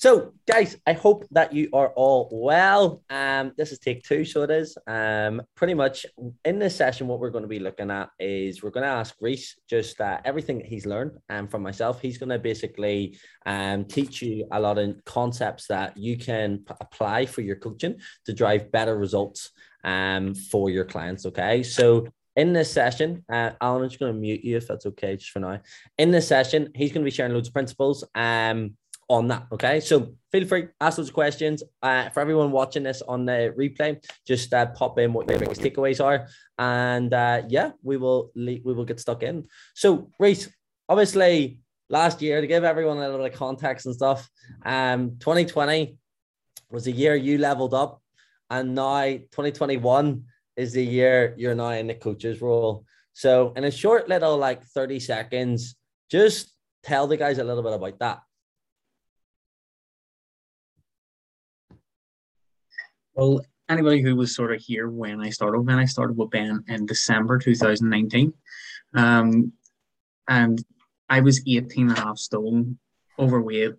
So, guys, I hope that you are all well. Um, this is take two, so it is. Um, pretty much in this session, what we're going to be looking at is we're going to ask Reece just uh, everything that he's learned um, from myself. He's going to basically um, teach you a lot of concepts that you can p- apply for your coaching to drive better results um, for your clients. Okay, so in this session, uh, Alan, I'm just going to mute you if that's okay, just for now. In this session, he's going to be sharing loads of principles. Um, on that. Okay, so feel free ask those questions. Uh, for everyone watching this on the replay, just uh, pop in what your biggest takeaways are, and uh, yeah, we will we will get stuck in. So, Reece, obviously, last year to give everyone a little bit of context and stuff, um, 2020 was the year you leveled up, and now 2021 is the year you're now in the coach's role. So, in a short little like 30 seconds, just tell the guys a little bit about that. Well, anybody who was sort of here when I started, when I started with Ben in December 2019, um, and I was 18 and a half stone, overweight,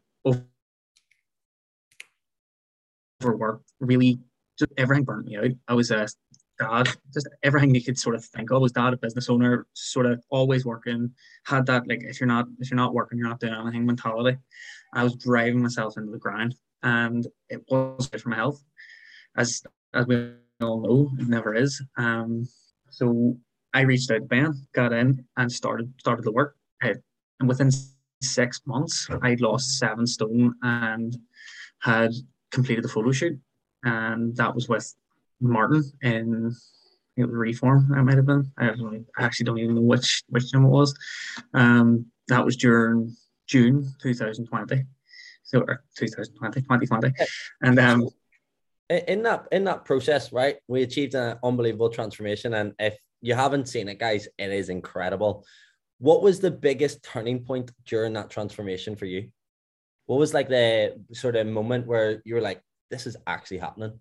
overworked, really, just everything burnt me out. I was a dad, just everything you could sort of think of was dad, a business owner, sort of always working, had that like if you're not if you're not working, you're not doing anything mentality. I was driving myself into the ground and it was good for my health as as we all know, it never is. Um, so I reached out to Ben, got in, and started started the work. And within six months, I'd lost seven stone and had completed the photo shoot. And that was with Martin in you know, Reform. I might have been. I, I actually don't even know which which time it was. Um, that was during June 2020. So 2020, 2020. And um, in that in that process, right, we achieved an unbelievable transformation. And if you haven't seen it, guys, it is incredible. What was the biggest turning point during that transformation for you? What was like the sort of moment where you were like, this is actually happening?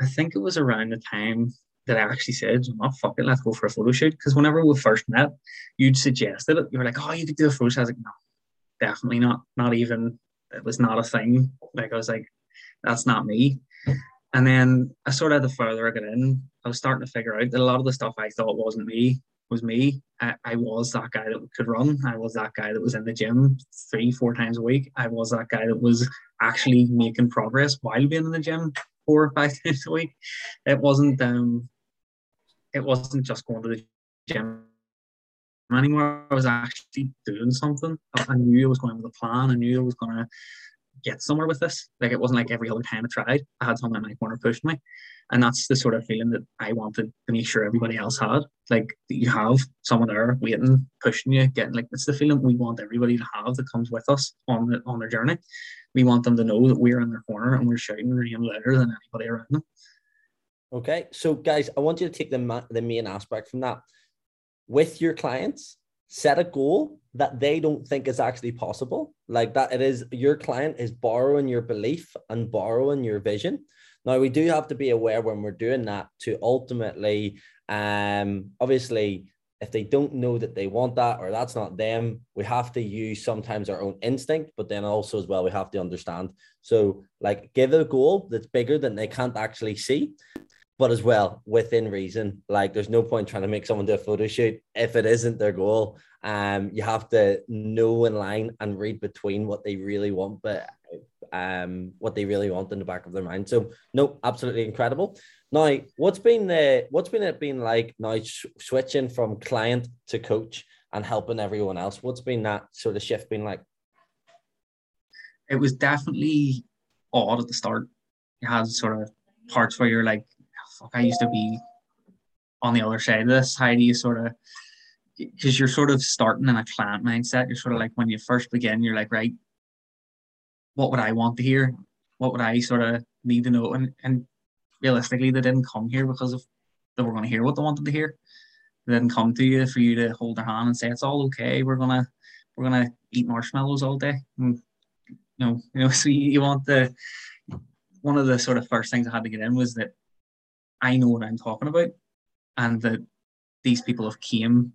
I think it was around the time that I actually said, oh, "I'm not fucking. let's go for a photo shoot." Because whenever we first met, you'd suggested it. You were like, "Oh, you could do a photo shoot." I was like, "No, definitely not. Not even. It was not a thing." Like I was like, that's not me. And then I sort of the further I got in, I was starting to figure out that a lot of the stuff I thought wasn't me was me. I, I was that guy that could run. I was that guy that was in the gym three, four times a week. I was that guy that was actually making progress while being in the gym four or five times a week. It wasn't um it wasn't just going to the gym anymore. I was actually doing something. I knew I was going with a plan. I knew I was to get somewhere with this. Like it wasn't like every other time I tried, I had someone in my corner pushing me. And that's the sort of feeling that I wanted to make sure everybody else had. Like you have someone there waiting, pushing you, getting like it's the feeling we want everybody to have that comes with us on the on their journey. We want them to know that we're in their corner and we're shouting even louder than anybody around them. Okay, so guys, I want you to take the ma- the main aspect from that with your clients. Set a goal that they don't think is actually possible. Like that, it is your client is borrowing your belief and borrowing your vision. Now, we do have to be aware when we're doing that to ultimately, um, obviously, if they don't know that they want that or that's not them, we have to use sometimes our own instinct, but then also as well, we have to understand. So, like, give a goal that's bigger than they can't actually see but as well within reason. Like there's no point trying to make someone do a photo shoot if it isn't their goal. Um, you have to know in line and read between what they really want, but um, what they really want in the back of their mind. So no, absolutely incredible. Now, what's been the what's been it been like now switching from client to coach and helping everyone else? What's been that sort of shift been like? It was definitely odd at the start. You had sort of parts where you're like, I used to be on the other side of this. How do you sort of, because you're sort of starting in a client mindset. You're sort of like when you first begin, you're like, right, what would I want to hear? What would I sort of need to know? And and realistically, they didn't come here because of they were going to hear what they wanted to hear. They didn't come to you for you to hold their hand and say it's all okay. We're gonna we're gonna eat marshmallows all day. And, you know, you know. So you, you want the one of the sort of first things I had to get in was that I know what I'm talking about, and that these people have came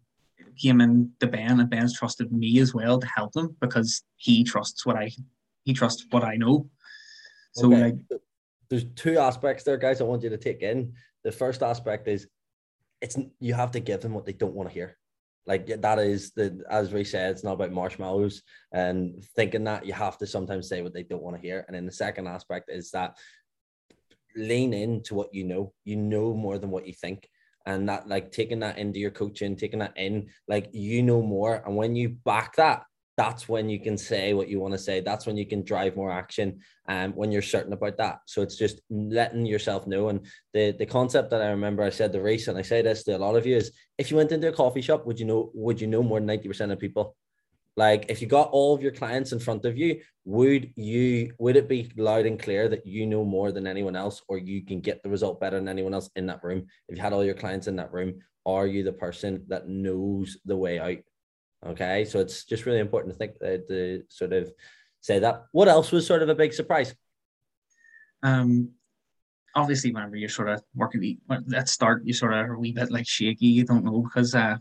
came in to Ben, and Ben's trusted me as well to help them because he trusts what I he trusts what I know. So Okay. like There's two aspects there, guys. I want you to take in. The first aspect is it's you have to give them what they don't want to hear. Like that is the as we said, it's not about marshmallows and thinking that you have to sometimes say what they don't want to hear. And then the second aspect is that lean into what you know. You know more than what you think. And that like taking that into your coaching, taking that in, like you know more. And when you back that, that's when you can say what you want to say. That's when you can drive more action. Um, when you're certain about that. So it's just letting yourself know. And the the concept that I remember I said the Reece, and I say this to a lot of you, is if you went into a coffee shop, would you know would you know more than 90% of people? Like if you got all of your clients in front of you, would you would it be loud and clear that you know more than anyone else, or you can get the result better than anyone else in that room? If you had all your clients in that room, are you the person that knows the way out? Okay, so it's just really important to think uh, to sort of say that. What else was sort of a big surprise? um obviously whenever you're sort of working at start you sort of are a wee bit like shaky you don't know because uh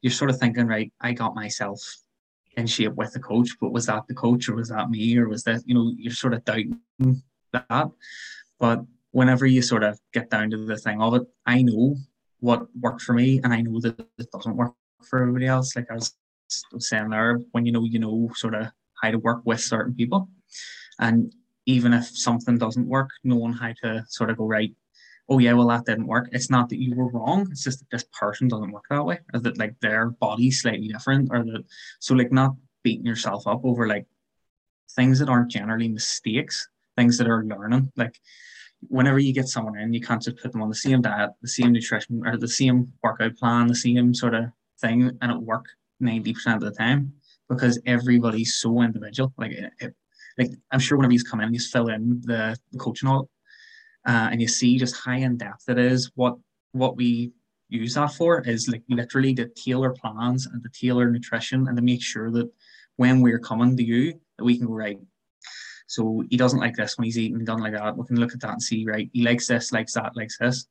you're sort of thinking right I got myself shape with the coach but was that the coach or was that me or was that you know you're sort of doubting that. But whenever you sort of get down to the thing of it I know what worked for me and I know that it doesn't work for everybody else. Like I was saying there when you know you know sort of how to work with certain people. And even if something doesn't work, knowing how to sort of go right, oh yeah, well that didn't work. It's not that you were wrong. It's just that this person doesn't work that way, or that like their body's slightly different, or that so like not beating yourself up over like things that aren't generally mistakes, things that are learning. Like whenever you get someone in, you can't just put them on the same diet, the same nutrition, or the same workout plan, the same sort of thing, and it work ninety percent of the time because everybody's so individual. Like it, it like I'm sure whenever he's come in, he's fill in the, the coaching all, uh, and you see just how in depth it is. What what we use that for is like literally to tailor plans and to tailor nutrition and to make sure that when we're coming to you that we can go right. So he doesn't like this when he's eating, done like that. We can look at that and see right. He likes this, likes that, likes this.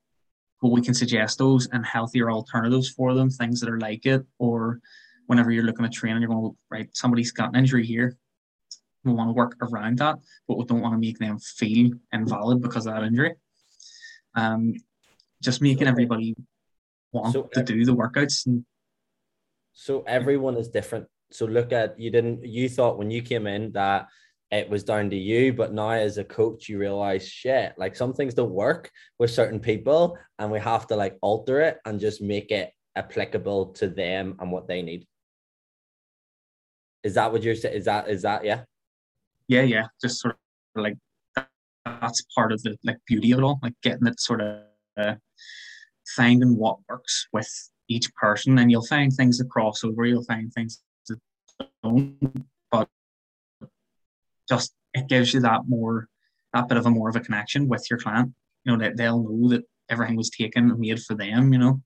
But we can suggest those and healthier alternatives for them, things that are like it, or whenever you're looking at training, you're going, right, somebody's got an injury here we want to work around that, but we don't want to make them feel invalid because of that injury. Um, just making everybody want So to do the workouts. And, So everyone is different. So look at you didn't you thought when you came in that it was down to you, but now as a coach you realize shit, like some things don't work with certain people, and we have to like alter it and just make it applicable to them and what they need. Is that what you're saying? Is that is that yeah? Yeah, yeah, just sort of like that's part of the like beauty of it all, like getting it sort of uh, finding what works with each person, and you'll find things that cross over, you'll find things that don't, but just it gives you that more that bit of a more of a connection with your client. You know that they'll know that everything was taken and made for them. You know.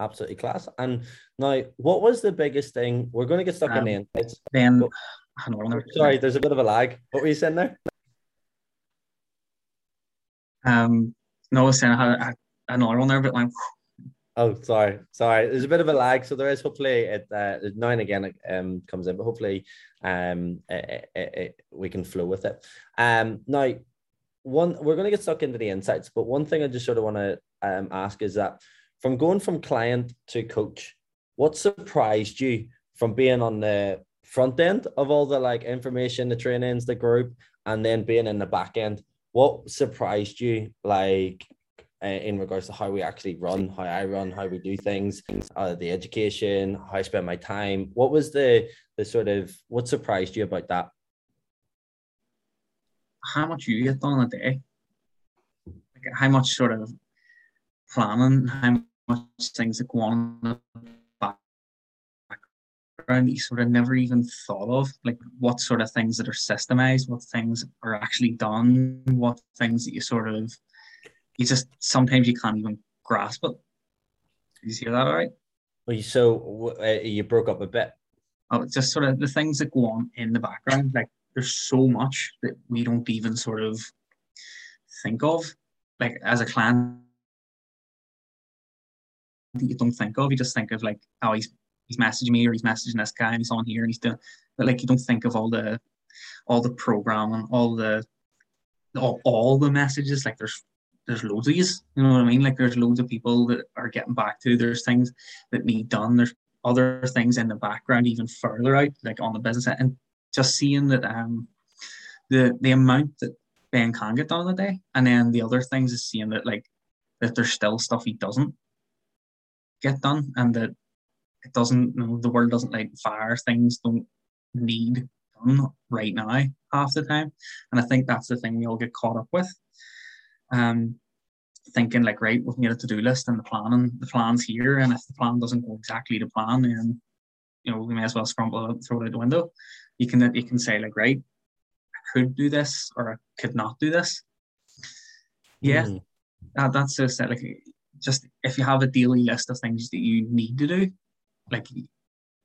Absolutely class. And now, what was the biggest thing? We're going to get stuck in Um, the insights. Then, hang on, there- Sorry, there's a bit of a lag. What were you saying there? Um, no, I was saying I had, I had another one there, but like, Oh, sorry, sorry. There's a bit of a lag, so there is hopefully it uh, now and again it um comes in, but hopefully um it, it, it, we can flow with it. Um, now one we're going to get stuck into the insights, but one thing I just sort of want to um ask is that from going from client to coach, what surprised you from being on the front end of all the like information, the trainings, the group, and then being in the back end? What surprised you like uh, in regards to how we actually run, how I run, how we do things, uh, the education, how I spend my time. What was the the sort of what surprised you about that? how much you get done a day, like how much sort of planning, how much things that go on background you sort of never even thought of, like what sort of things that are systemized, what things are actually done, what things that you sort of, you just sometimes you can't even grasp it. Did you hear that all right? Well, so uh, you broke up a bit. Oh, it's just sort of the things that go on in the background. Like there's so much that we don't even sort of think of. Like as a client, that you don't think of. You just think of like, oh, he's he's messaging me or he's messaging this guy and he's on here and he's doing. But like you don't think of all the all the programming, all the all, all the messages. Like there's there's loads of these. You know what I mean? Like there's loads of people that are getting back to. There's things that need done. There's other things in the background, even further out, like on the business and just seeing that um the the amount that Ben can get done in a day, and then the other things is seeing that like that there's still stuff he doesn't get done, and that it doesn't. You know, the world doesn't like fire. Things don't need done right now half the time, and I think that's the thing we all get caught up with. Um, thinking like, right, we've made a to-do list and the planning, the plan's here, and if the plan doesn't go exactly to plan, then you know we may as well scramble it, throw it out the window. You can you can say like, right, I could do this or I could not do this. Yeah, mm. that, that's just like just if you have a daily list of things that you need to do, like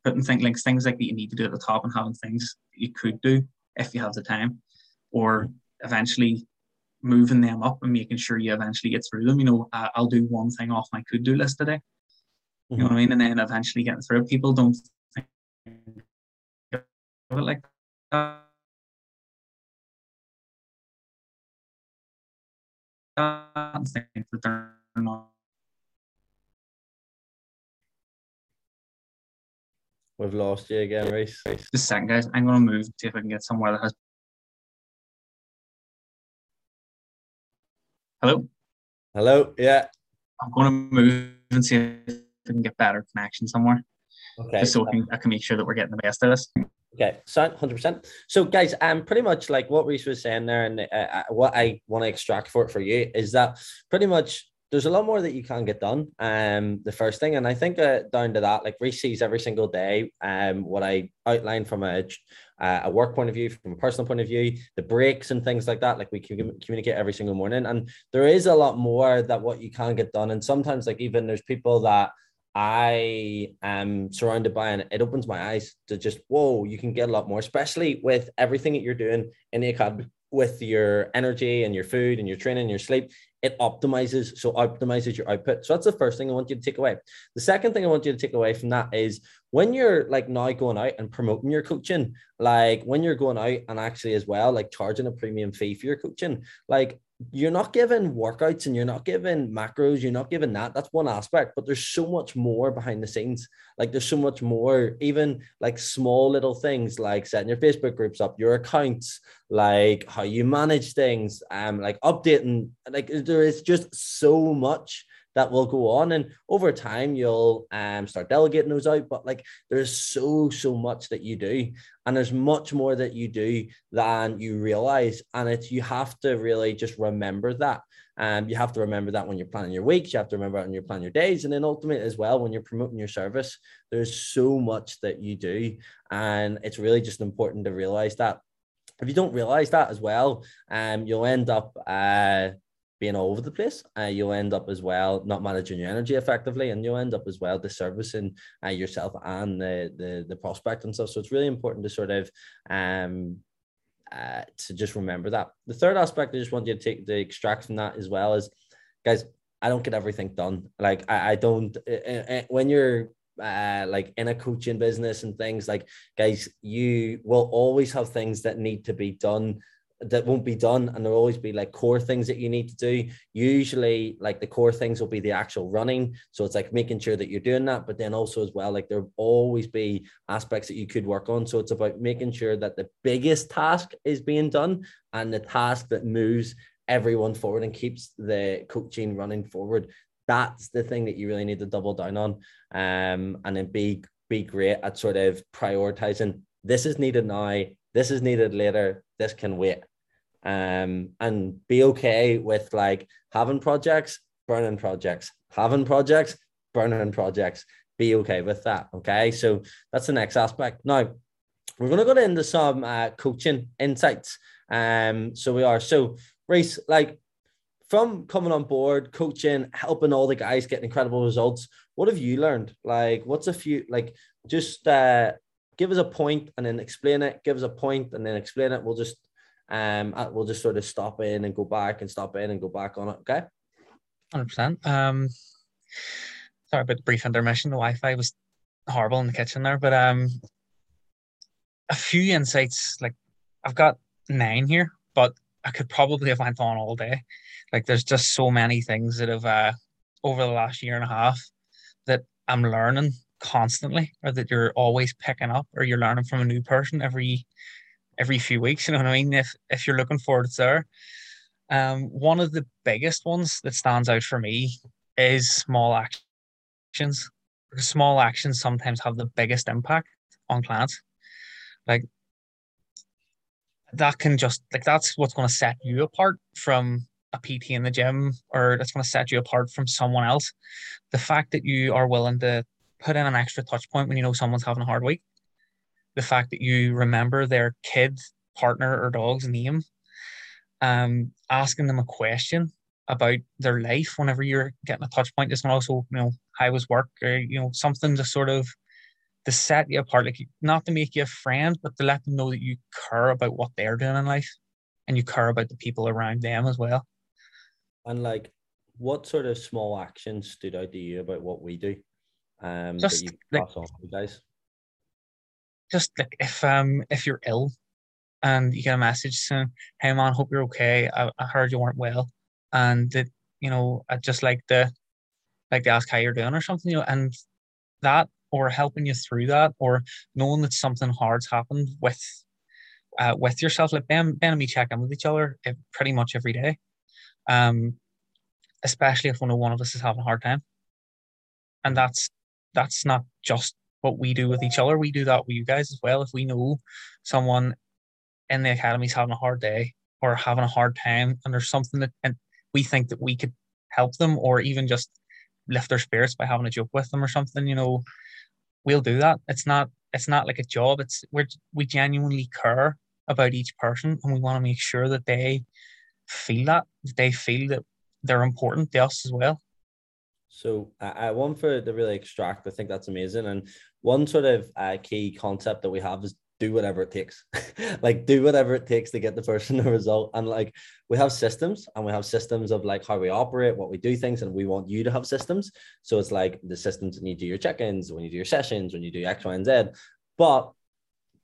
putting things like things like that you need to do at the top and having things you could do if you have the time, or eventually moving them up and making sure you eventually get through them. You know, I'll do one thing off my could do list today. Mm-hmm. You know what I mean? And then eventually getting through it. People don't think of it like that. think that they're not. We've lost you again, Reece. Just a second, guys. I'm going to move, and see if I can get somewhere that has Hello? Hello, yeah. I'm going to move and see if we can get better connection somewhere. Okay. Just so I can, I can make sure that we're getting the best of this. Okay, so hundred percent. So, guys, um, pretty much like what Reece was saying there, and uh, uh what I want to extract for it for you is that pretty much there's a lot more that you can get done. Um, the first thing, and I think uh, down to that, like Reece sees every single day. Um, what I outline from a uh, a work point of view, from a personal point of view, the breaks and things like that. Like we can communicate every single morning, and there is a lot more that what you can get done. And sometimes, like even there's people that I am surrounded by, and it opens my eyes to just whoa, you can get a lot more, especially with everything that you're doing in the academy with your energy and your food and your training and your sleep it optimizes so optimizes your output. So that's the first thing i want you to take away. The second thing i want you to take away from that is when you're like now going out and promoting your coaching like when you're going out and actually as well like charging a premium fee for your coaching like you're not given workouts and you're not given macros, you're not given that. That's one aspect, but there's so much more behind the scenes. Like there's so much more, even like small little things like setting your Facebook groups up, your accounts, like how you manage things, um, like updating. Like there is just so much that will go on. And over time you'll um start delegating those out. But like there's so so much that you do. And there's much more that you do than you realize. And it's you have to really just remember that. Um, you have to remember that when you're planning your weeks, you have to remember it when you're planning your days, and then ultimately as well when you're promoting your service, there's so much that you do, and it's really just important to realize that. If you don't realize that as well, um, you'll end up uh, being all over the place, uh, you'll end up as well not managing your energy effectively, and you'll end up as well disservicing uh, yourself and the, the the prospect and stuff. So it's really important to sort of um uh, to just remember that. The third aspect I just want you to take the extract from that as well is, guys, I don't get everything done. Like I, I don't uh, when you're uh, like in a coaching business and things like guys you will always have things that need to be done that won't be done and there'll always be like core things that you need to do. Usually like the core things will be the actual running. So it's like making sure that you're doing that but then also as well like there'll always be aspects that you could work on. So it's about making sure that the biggest task is being done and the task that moves everyone forward and keeps the coaching running forward. That's the thing that you really need to double down on um and then be be great at sort of prioritizing this is needed now. This is needed later. This can wait um, and be okay with like having projects, burning projects, having projects, burning projects. Be okay with that. Okay, so that's the next aspect. Now we're going to go into some uh, coaching insights. Um, so we are so Reece, like from coming on board, coaching, helping all the guys get incredible results. What have you learned? Like, what's a few like just uh, give us a point and then explain it. Give us a point and then explain it. We'll just um, we'll just sort of stop in and go back and stop in and go back on it. Okay. Hundred percent. Um, sorry about the brief intermission. The Wi-Fi was horrible in the kitchen there, but um, a few insights like I've got nine here, but I could probably have went on all day. Like there's just so many things that have uh, over the last year and a half that I'm learning constantly, or that you're always picking up, or you're learning from a new person every every few weeks. You know what I mean? If if you're looking for it, there. Um, one of the biggest ones that stands out for me is small actions. Because small actions sometimes have the biggest impact on clients. Like that can just like that's what's going to set you apart from a PT in the gym or that's going to set you apart from someone else. The fact that you are willing to put in an extra touch point when you know someone's having a hard week, the fact that you remember their kid, partner, or dog's name, um, asking them a question about their life whenever you're getting a touch point is also, you know, how was work or, you know, something to sort of to set you apart, like not to make you a friend, but to let them know that you care about what they're doing in life and you care about the people around them as well. And like, what sort of small actions stood out to you about what we do? Um, just that you like, pass on to you guys. Just like if um if you're ill and you get a message saying, "Hey man, hope you're okay. I, I heard you weren't well," and that you know I just like to like to ask how you're doing or something, you know, and that or helping you through that or knowing that something hard's happened with uh, with yourself. Like Ben, ben and me check in with each other pretty much every day. Um, especially if one of one of us is having a hard time. And that's that's not just what we do with each other. We do that with you guys as well. If we know someone in the academy is having a hard day or having a hard time and there's something that and we think that we could help them or even just lift their spirits by having a joke with them or something, you know, we'll do that. It's not it's not like a job. It's we we genuinely care about each person and we want to make sure that they feel that, that they feel that they're important to us as well. So I, want for the really extract. I think that's amazing. And one sort of uh, key concept that we have is do whatever it takes. Like do whatever it takes to get the person the result. And like we have systems and we have systems of like how we operate what we do things and we want you to have systems. So it's like the systems when you do your check-ins when you do your sessions when you do x y and z. But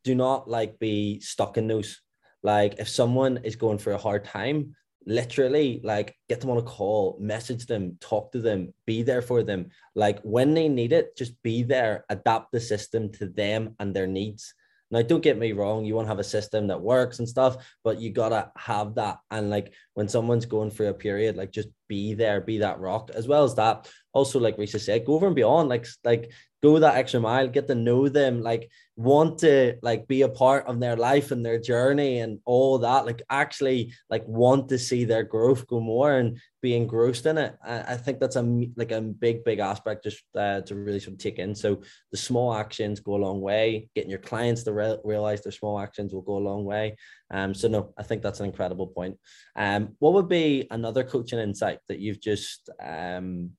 do not like be stuck in those. Like if someone is going for a hard time literally like get them on a call message them talk to them be there for them. Like when they need it just be there adapt the system to them and their needs now, don't get me wrong, you want to have a system that works and stuff, but you gotta have that. And like when someone's going through a period, like just be there, be that rock, as well as that. Also, like Reece said, go over and beyond, like like go that extra mile, get to know them, like want to like be a part of their life and their journey and all that. Like actually like want to see their growth go more and be engrossed in it. I, I think that's a like a big, big aspect just uh, to really sort of take in. So the small actions go a long way. Getting your clients to re- realize their small actions will go a long way. Um, so no, I think that's an incredible point. Um, what would be another coaching insight that you've just um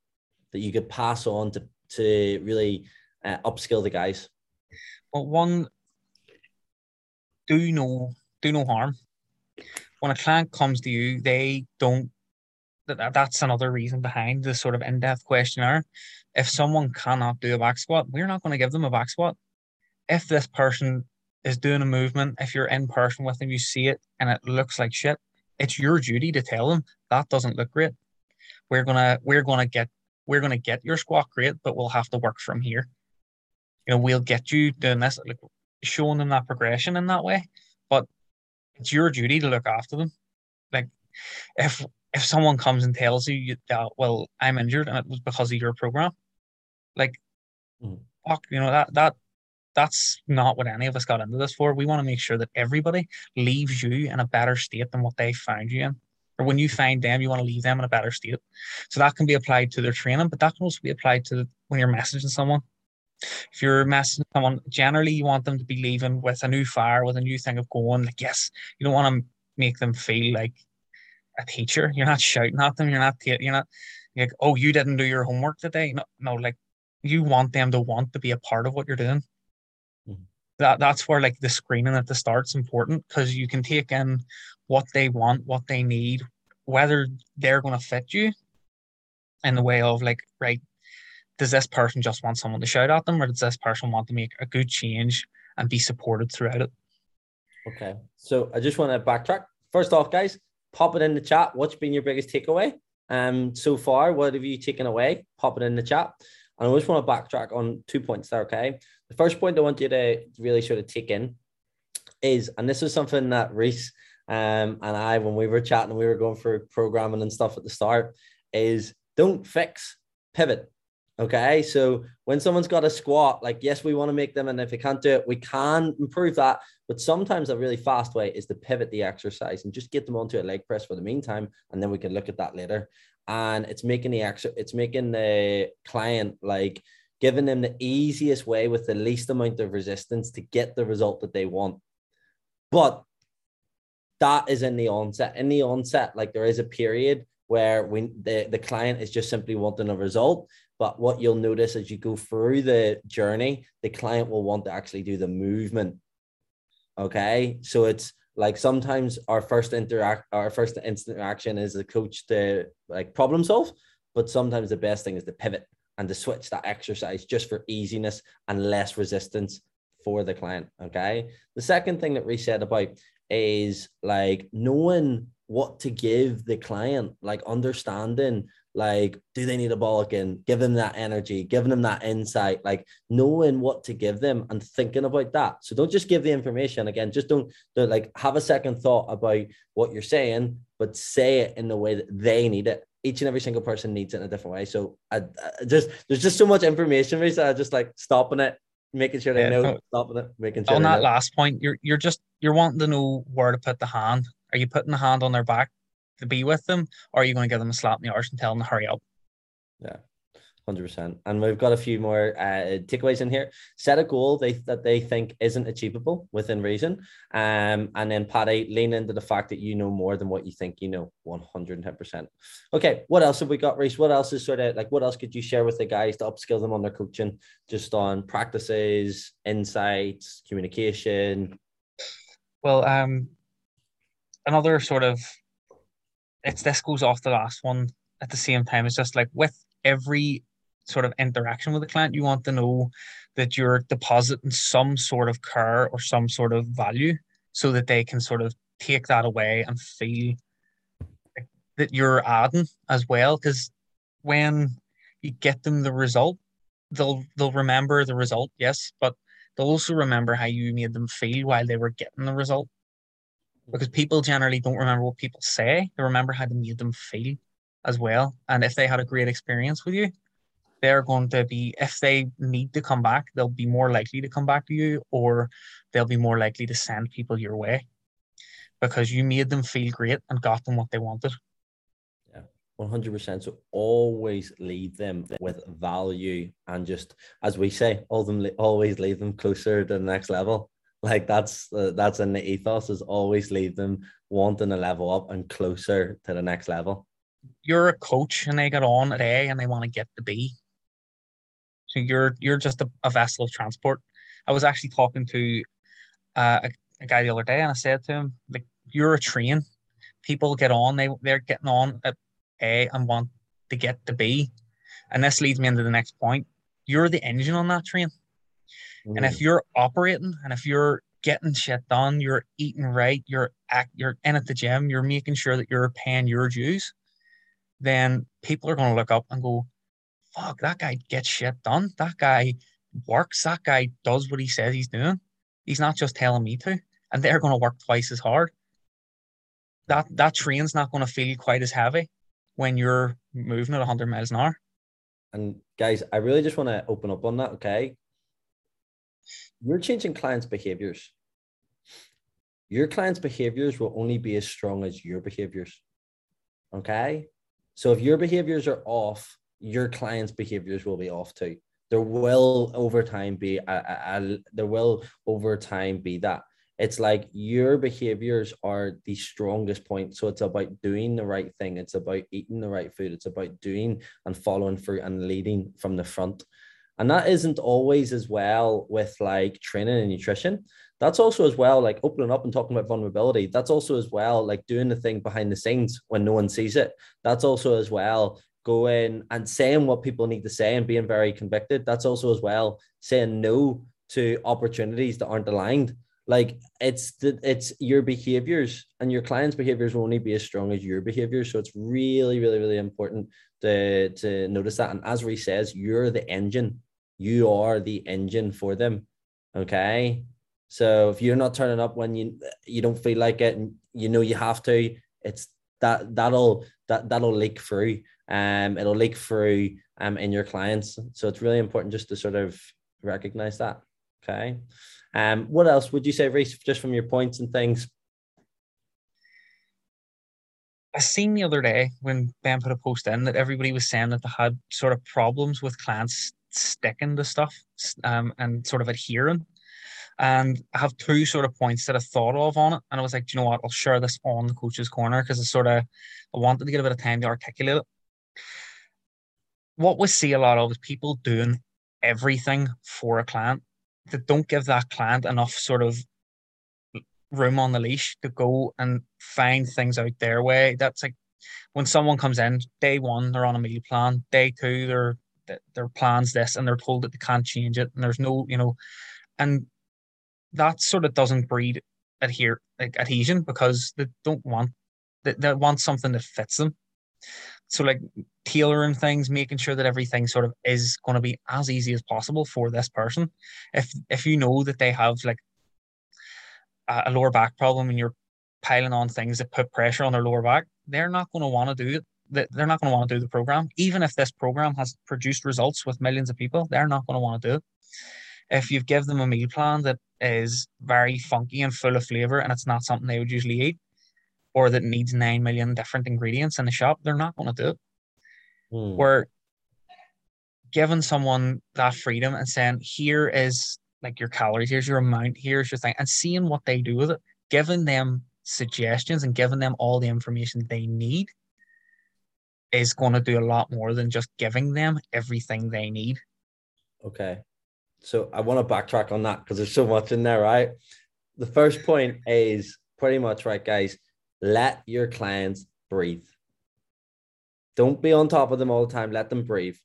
that you could pass on to to really uh, upskill the guys? Well, one, do no do no harm. When a client comes to you, they don't. That, that's another reason behind the sort of in-depth questionnaire. If someone cannot do a back squat, we're not going to give them a back squat. If this person is doing a movement, if you're in person with them, you see it and it looks like shit, it's your duty to tell them that doesn't look great. We're gonna we're gonna get we're to get your squat great, but we'll have to work from here. You know, we'll get you doing this, like showing them that progression in that way. But it's your duty to look after them. Like if if someone comes and tells you, that, well, I'm injured and it was because of your program, like, mm. fuck, you know that that that's not what any of us got into this for. We want to make sure that everybody leaves you in a better state than what they found you in or when you find them, you want to leave them in a better state. So that can be applied to their training, but that can also be applied to when you're messaging someone. If you're messaging someone, generally you want them to be leaving with a new fire, with a new thing of going. Like, yes, you don't want to make them feel like a teacher. You're not shouting at them. You're not. You're not like, oh, you didn't do your homework today. No, no. Like, you want them to want to be a part of what you're doing. Mm-hmm. That that's where like the screening at the start's important because you can take in what they want, what they need, whether they're going to fit you in the way of like, right, does this person just want someone to shout at them, or does this person want to make a good change and be supported throughout it? Okay. So I just want to backtrack. First off, guys, pop it in the chat. What's been your biggest takeaway um so far? What have you taken away? Pop it in the chat. And I just want to backtrack on two points there. Okay. The first point I want you to really sort of take in is, and this is something that Reece um, and I, when we were chatting, we were going through programming and stuff at the start, is don't fix, pivot. Okay. So when someone's got a squat, like, yes, we want to make them. And if they can't do it, we can improve that. But sometimes a really fast way is to pivot the exercise and just get them onto a leg press for the meantime. And then we can look at that later. And it's making the extra, it's making the client like giving them the easiest way with the least amount of resistance to get the result that they want. But that is in the onset. In the onset, like there is a period where when the, the client is just simply wanting a result. But what you'll notice as you go through the journey, the client will want to actually do the movement. Okay. So it's like sometimes our first interact our first instant interaction is a coach to like problem solve, but sometimes the best thing is to pivot and to switch that exercise just for easiness and less resistance for the client. Okay. The second thing that we said about is like knowing what to give the client, like understanding, like, do they need a ball again? Give them that energy, giving them that insight, like knowing what to give them and thinking about that. So don't just give the information again, just don't, don't like have a second thought about what you're saying, but say it in the way that they need it. Each and every single person needs it in a different way. So I, I just there's just so much information, Reece. I just like stopping it, making sure they yeah, know, stopping it, making sure. On that know. last point, you're you're just you're wanting to know where to put the hand. Are you putting the hand on their back to be with them, or are you going to give them a slap in the arse and tell them to hurry up? Yeah. Hundred percent, and we've got a few more uh, takeaways in here. Set a goal they that they think isn't achievable within reason, um, and then Paddy lean into the fact that you know more than what you think you know. One hundred and ten percent. Okay, what else have we got, Reece? What else is sort of like what else could you share with the guys to upskill them on their coaching, just on practices, insights, communication? Well, um, another sort of it's this goes off the last one at the same time. It's just like with every sort of interaction with the client, you want to know that you're depositing some sort of care or some sort of value so that they can sort of take that away and feel that you're adding as well. Because when you get them the result, they'll they'll remember the result, yes, but they'll also remember how you made them feel while they were getting the result. Because people generally don't remember what people say, they remember how they made them feel as well. And if they had a great experience with you, they're going to be, if they need to come back, they'll be more likely to come back to you or they'll be more likely to send people your way because you made them feel great and got them what they wanted. Yeah, 100%. So always leave them with value and just, as we say, all them always leave them closer to the next level. Like that's uh, that's in the ethos is always leave them wanting to level up and closer to the next level you're a coach and they get on at A and they want to get to B. So you're you're just a, a vessel of transport. I was actually talking to uh, a, a, guy the other day and I said to him, like, you're a train. People get on, they they're getting on at A and want to get to B. And this leads me into the next point. You're the engine on that train. Mm. And if you're operating and if you're getting shit done, you're eating right, you're act, you're in at the gym, you're making sure that you're paying your dues then people are going to look up and go, fuck, that guy gets shit done. That guy works. That guy does what he says he's doing. He's not just telling me to. And they're going to work twice as hard. That that train's not going to feel quite as heavy when you're moving at 100 miles an hour. And guys, I really just want to open up on that. Okay. You're changing clients' behaviors. Your clients' behaviors will only be as strong as your behaviors. Okay. So if your behaviors are off, your clients' behaviors will be off too. There will over time be a, a, a, there will over time be that. It's like your behaviors are the strongest point. So it's about doing the right thing. It's about eating the right food. It's about doing and following through and leading from the front. And that isn't always as well with like training and nutrition that's also as well like opening up and talking about vulnerability that's also as well like doing the thing behind the scenes when no one sees it that's also as well going and saying what people need to say and being very convicted that's also as well saying no to opportunities that aren't aligned like it's the it's your behaviors and your clients' behaviors will only be as strong as your behaviors. So it's really, really, really important to to notice that. And as Ree says, you're the engine. You are the engine for them. Okay. So if you're not turning up when you you don't feel like it and you know you have to, it's that that'll that that'll leak through. Um, it'll leak through um in your clients. So it's really important just to sort of recognize that. Okay. Um, what else would you say, Reece, just from your points and things? I seen the other day when Ben put a post in that everybody was saying that they had sort of problems with clients sticking to stuff um, and sort of adhering. And I have two sort of points that I thought of on it. And I was like, do you know what? I'll share this on the coach's corner because I sort of, I wanted to get a bit of time to articulate it. What we see a lot of is people doing everything for a client that don't give that client enough sort of room on the leash to go and find things out their way. That's like when someone comes in, day one, they're on a meal plan, day two, they're their plans this and they're told that they can't change it and there's no, you know, and that sort of doesn't breed adhere like adhesion because they don't want they, they want something that fits them. So like tailoring things, making sure that everything sort of is going to be as easy as possible for this person. If if you know that they have like a, a lower back problem and you're piling on things that put pressure on their lower back, they're not going to want to do it. They're not going to want to do the program, even if this program has produced results with millions of people. They're not going to want to do it. If you give them a meal plan that is very funky and full of flavor, and it's not something they would usually eat, or that needs nine million different ingredients in the shop, they're not going to do it. Mm. Where giving someone that freedom and saying, here is like your calories, here's your amount, here's your thing, and seeing what they do with it, giving them suggestions and giving them all the information they need is going to do a lot more than just giving them everything they need. Okay. So I want to backtrack on that because there's so much in there, right? The first point is pretty much right, guys. Let your clients breathe. Don't be on top of them all the time. Let them breathe.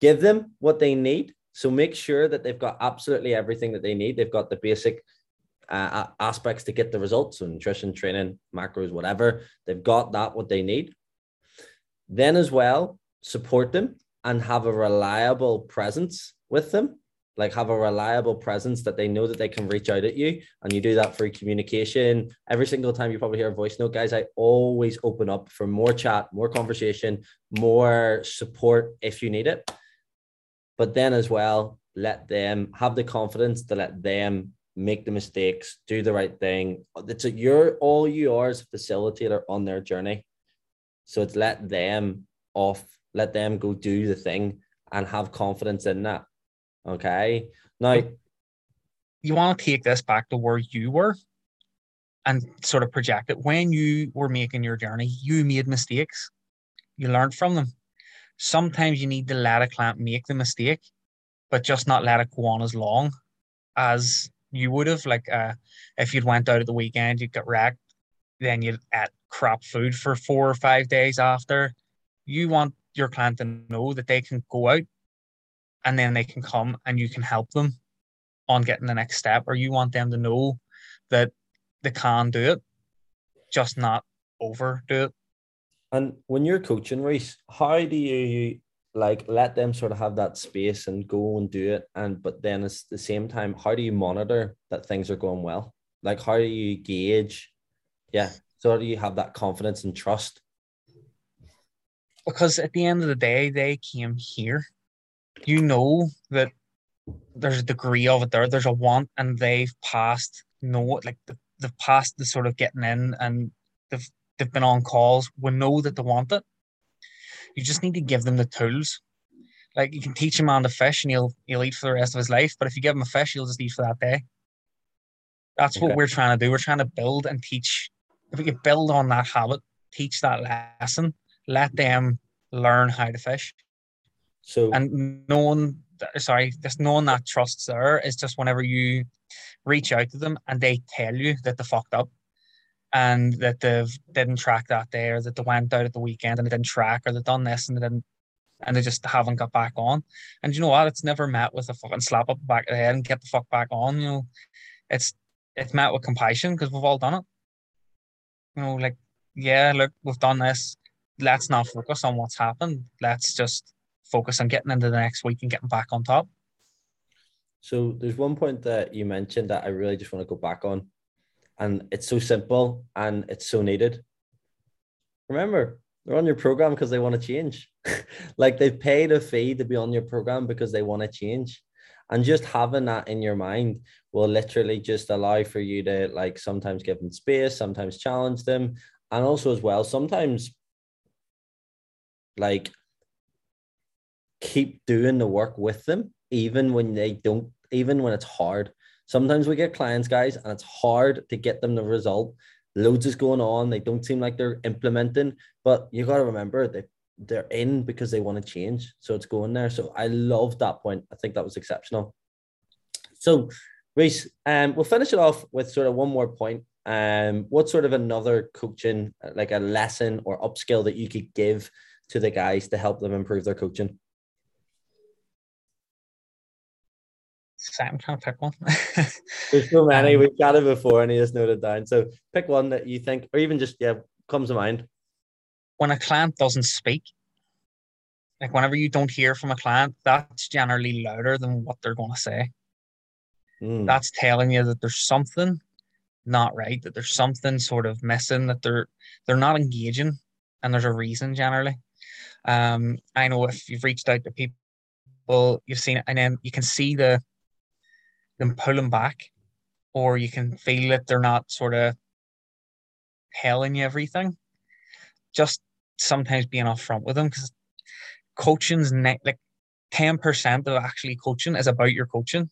Give them what they need. So make sure that they've got absolutely everything that they need. They've got the basic uh, aspects to get the results. So nutrition, training, macros, whatever. They've got that what they need. Then as well, support them and have a reliable presence with them. Like have a reliable presence that they know that they can reach out at you. And you do that through communication. Every single time you probably hear a voice note guys i always open up for more chat more conversation more support if you need it. But then as well let them have the confidence to let them make the mistakes do the right thing. It's a, you're all you are as a facilitator on their journey so it's let them off let them go do the thing and have confidence in that Okay. Now, you want to take this back to where you were and sort of project it. When you were making your journey, you made mistakes, you learned from them. Sometimes you need to let a client make the mistake, but just not let it go on as long as you would have. Like, uh, if you'd went out at the weekend, you'd get wrecked, then you'd eat crap food for four or five days after. You want your client to know that they can go out and then they can come and you can help them on getting the next step or you want them to know that they can do it just not overdo it. And when you're coaching Reece, how do you like let them sort of have that space and go and do it? And but then at the same time how do you monitor that things are going well? Like how do you gauge yeah so do you have that confidence and trust because at the end of the day they came here you know that there's a degree of it there. There's a want, and they've passed. You know, like they've passed the sort of getting in, and they've they've been on calls. We know that they want it. You just need to give them the tools. Like you can teach a man to fish, and he'll he'll eat for the rest of his life. But if you give him a fish, he'll just eat for that day. That's okay. what we're trying to do. We're trying to build and teach. If we can build on that habit, teach that lesson, let them learn how to fish. So and no one, sorry, there's no one that trusts there. It's just whenever you reach out to them and they tell you that they fucked up and that they didn't track that day or that they went out at the weekend and they didn't track or they done this and they didn't and they just haven't got back on. And you know what? It's never met with a fucking slap up the back of the head and get the fuck back on. You know, it's it's met with compassion because we've all done it. You know, like, yeah, look, we've done this. Let's not focus on what's happened. Let's just focus on getting into the next week and getting back on top. So there's one point that you mentioned that I really just want to go back on. And it's so simple and it's so needed. Remember, they're on your program because they want to change. like they've paid a fee to be on your program because they want to change. And just having that in your mind will literally just allow for you to like sometimes give them space, sometimes challenge them. And also as well, sometimes like keep doing the work with them, even when they don't, even when it's hard. Sometimes we get clients, guys, and it's hard to get them the result. Loads is going on. They don't seem like they're implementing, but you got to remember they they're in because they want to change. So it's going there. So I love that point. I think that was exceptional. So, Reece, um, we'll finish it off with sort of one more point. Um, what sort of another coaching, like a lesson or upskill that you could give to the guys to help them improve their coaching? I'm trying to pick one. There's so many. Um, We've got it before and he just noted down. So pick one that you think, or even just, yeah, comes to mind when a client doesn't speak, like whenever you don't hear from a client, that's generally louder than what they're going to say. Mm. That's telling you that there's something not right, that there's something sort of missing, that they're they're not engaging, and there's a reason generally. Um, I know if you've reached out to people, you've seen it, and then you can see the them pulling back, or you can feel that they're not sort of telling you everything. Just sometimes being upfront with them because coaching's ne- like 10% of actually coaching is about your coaching.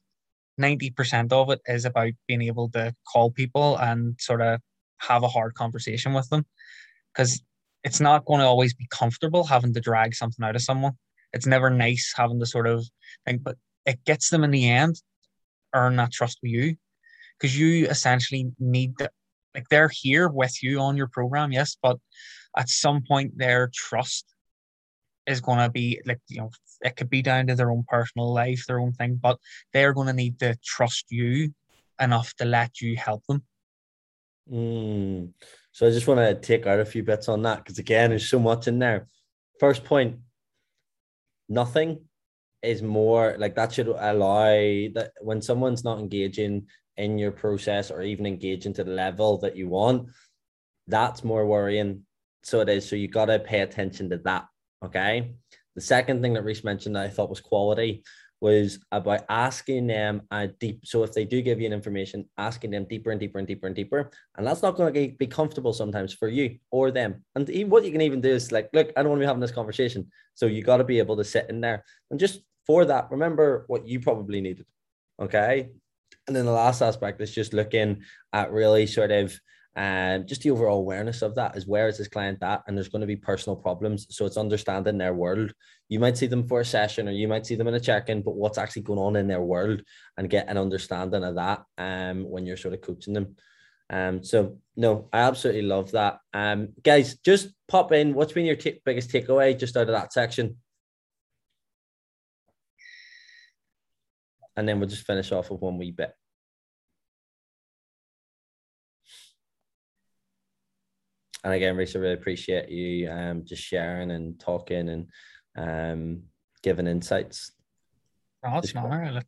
90% of it is about being able to call people and sort of have a hard conversation with them because it's not going to always be comfortable having to drag something out of someone. It's never nice having to sort of think, but it gets them in the end earn that trust with you because you essentially need to, like they're here with you on your program, yes, but at some point their trust is going to be like you know it could be down to their own personal life their own thing but they're going to need to trust you enough to let you help them mm. so i just want to take out a few bits on that because again there's so much in there first point nothing is more like that should allow that when someone's not engaging in your process or even engaging to the level that you want that's more worrying so it is. So you got to pay attention to that. Okay. The second thing that Reece mentioned that I thought was quality was about asking them a deep. So if they do give you an information, asking them deeper and deeper and deeper and deeper, and that's not going to be comfortable sometimes for you or them. And even, what you can even do is like, look, I don't want to be having this conversation. So you got to be able to sit in there and just for that, remember what you probably needed. Okay. And then the last aspect is just looking at really sort of and just the overall awareness of that is where is this client at? And there's going to be personal problems so it's understanding their world. You might see them for a session or you might see them in a check-in but what's actually going on in their world and get an understanding of that um when you're sort of coaching them. Um so no i absolutely love that. Um guys just pop in. What's been your t- biggest takeaway just out of that section? And then we'll just finish off with one wee bit and again, Reece, I really appreciate you um, just sharing and talking and um, giving insights. It's honor.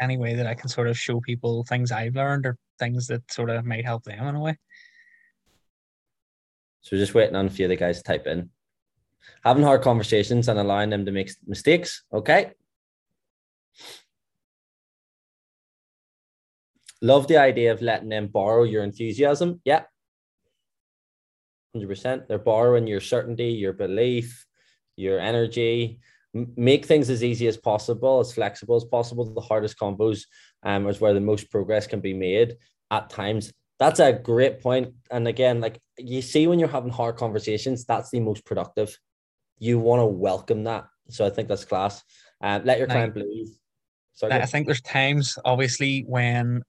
any way that I can sort of show people things I've learned or things that sort of might help them in a way. So just waiting on a few of the guys to type in. Having hard conversations and allowing them to make mistakes. Okay. Love the idea of letting them borrow your enthusiasm. Yeah, 100%. They're borrowing your certainty, your belief, your energy. M- make things as easy as possible, as flexible as possible. The hardest combos um, is where the most progress can be made at times. That's a great point. And again, like you see, when you're having hard conversations, that's the most productive. You want to welcome that. So I think that's class. Uh, let your client believe. Sorry, I think there's times, obviously, when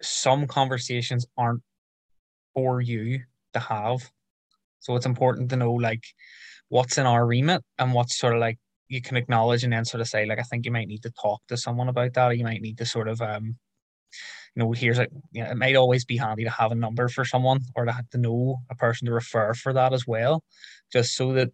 some conversations aren't for you to have so it's important to know like what's in our remit and what's sort of like you can acknowledge and then sort of say like I think you might need to talk to someone about that or you might need to sort of um you know, here's a, you know, it might always be handy to have a number for someone or to have to know a person to refer for that as well, just so that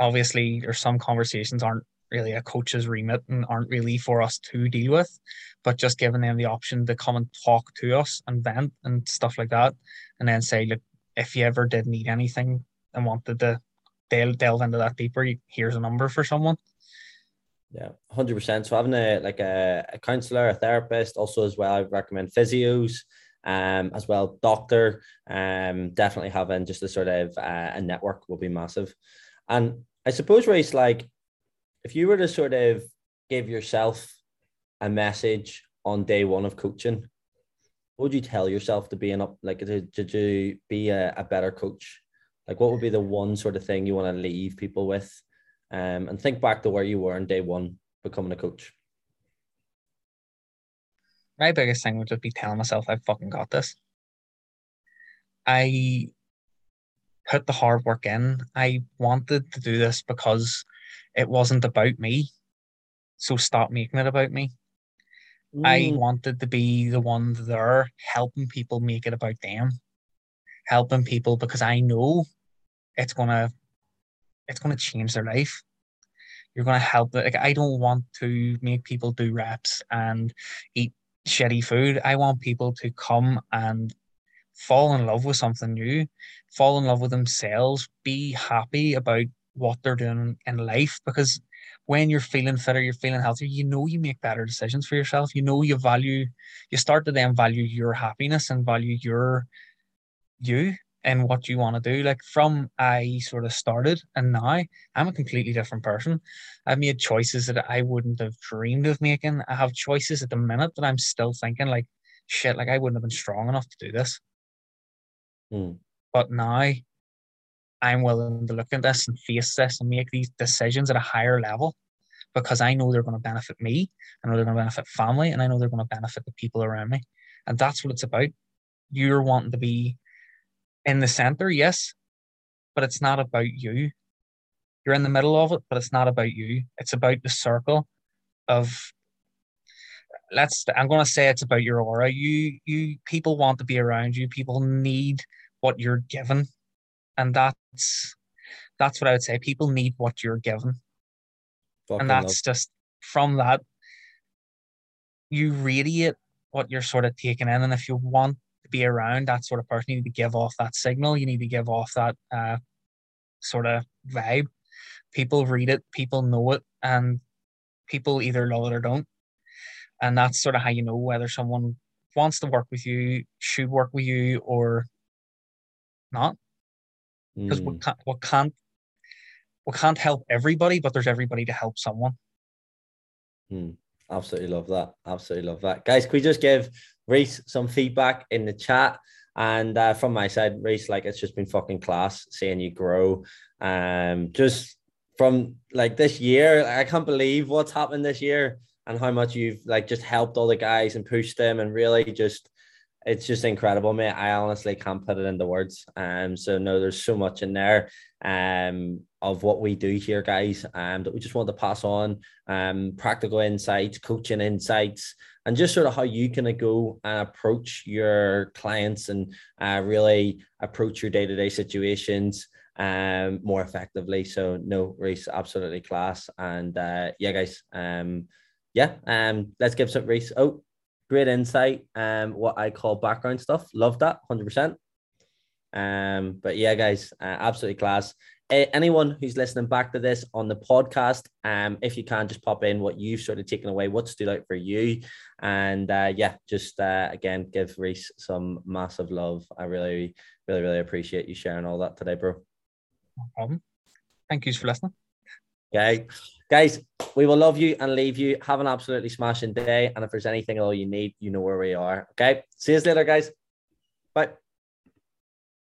obviously there's some conversations aren't really a coach's remit and aren't really for us to deal with, but just giving them the option to come and talk to us and vent and stuff like that, and then say, look, if you ever did need anything and wanted to delve, delve into that deeper, here's a number for someone. Yeah, hundred percent. So having a like a, a counselor, a therapist, also as well, I recommend physios, um, as well doctor. Um, definitely having just a sort of uh, a network will be massive. And I suppose, Reece, like if you were to sort of give yourself a message on day one of coaching, what would you tell yourself to be an up like to, to, to be a, a better coach? Like what would be the one sort of thing you want to leave people with? Um, and think back to where you were on day one becoming a coach. My biggest thing would just be telling myself I fucking got this. I put the hard work in. I wanted to do this because it wasn't about me. So stop making it about me. I wanted to be the one there helping people make it about them. Helping people because I know it's gonna it's gonna change their life. You're gonna help. Like I don't want to make people do reps and eat shitty food. I want people to come and fall in love with something new, fall in love with themselves, be happy about what they're doing in life because when you're feeling fitter, you're feeling healthier, you know you make better decisions for yourself. You know you value, you start to then value your happiness and value your you and what you want to do. Like from I sort of started and now I'm a completely different person. I've made choices that I wouldn't have dreamed of making. I have choices at the minute that I'm still thinking like shit, like I wouldn't have been strong enough to do this. Mm. But now I'm willing to look at this and face this and make these decisions at a higher level because I know they're going to benefit me, I know they're going to benefit family, and I know they're going to benefit the people around me. And that's what it's about. You're wanting to be in the center, yes, but it's not about you. You're in the middle of it, but it's not about you. It's about the circle of let's I'm gonna say it's about your aura. You you people want to be around you. People need what you're given and that's that's what I would say. People need what you're given, Fucking and that's love. just from that you radiate what you're sort of taking in, and if you want to be around that sort of person, you need to give off that signal. You need to give off that uh, sort of vibe. People read it, people know it, and people either love it or don't. And that's sort of how you know whether someone wants to work with you, should work with you, or not because mm. we can't we can't we can't help everybody, but there's everybody to help someone. Mm. Absolutely love that. Absolutely love that, guys. Can we just give Reece some feedback in the chat? And uh, from my side, Reece, like it's just been fucking class seeing you grow. Um, just from like this year, I can't believe what's happened this year and how much you've like just helped all the guys and pushed them and really just it's just incredible, mate. I honestly can't put it into words. Um, so no, there's so much in there um of what we do here, guys, um, that we just want to pass on. Um, practical insights, coaching insights, and just sort of how you can go and approach your clients and uh, really approach your day-to-day situations um more effectively. So no, Reece, absolutely class. And uh yeah, guys. Um yeah, um let's give some Reece. Oh, great insight. Um, what I call background stuff. Love that, hundred percent. Um, but yeah, guys, uh, absolutely class. Uh, anyone who's listening back to this on the podcast, um, if you can, just pop in what you've sort of taken away, what stood out for you, and uh, yeah, just uh, again give Reece some massive love. I really, really, really appreciate you sharing all that today, bro. No problem. Thank you for listening. Okay. Guys, we will love you and leave you. Have an absolutely smashing day. And if there's anything at all you need, you know where we are. Okay. See you later, guys. Bye.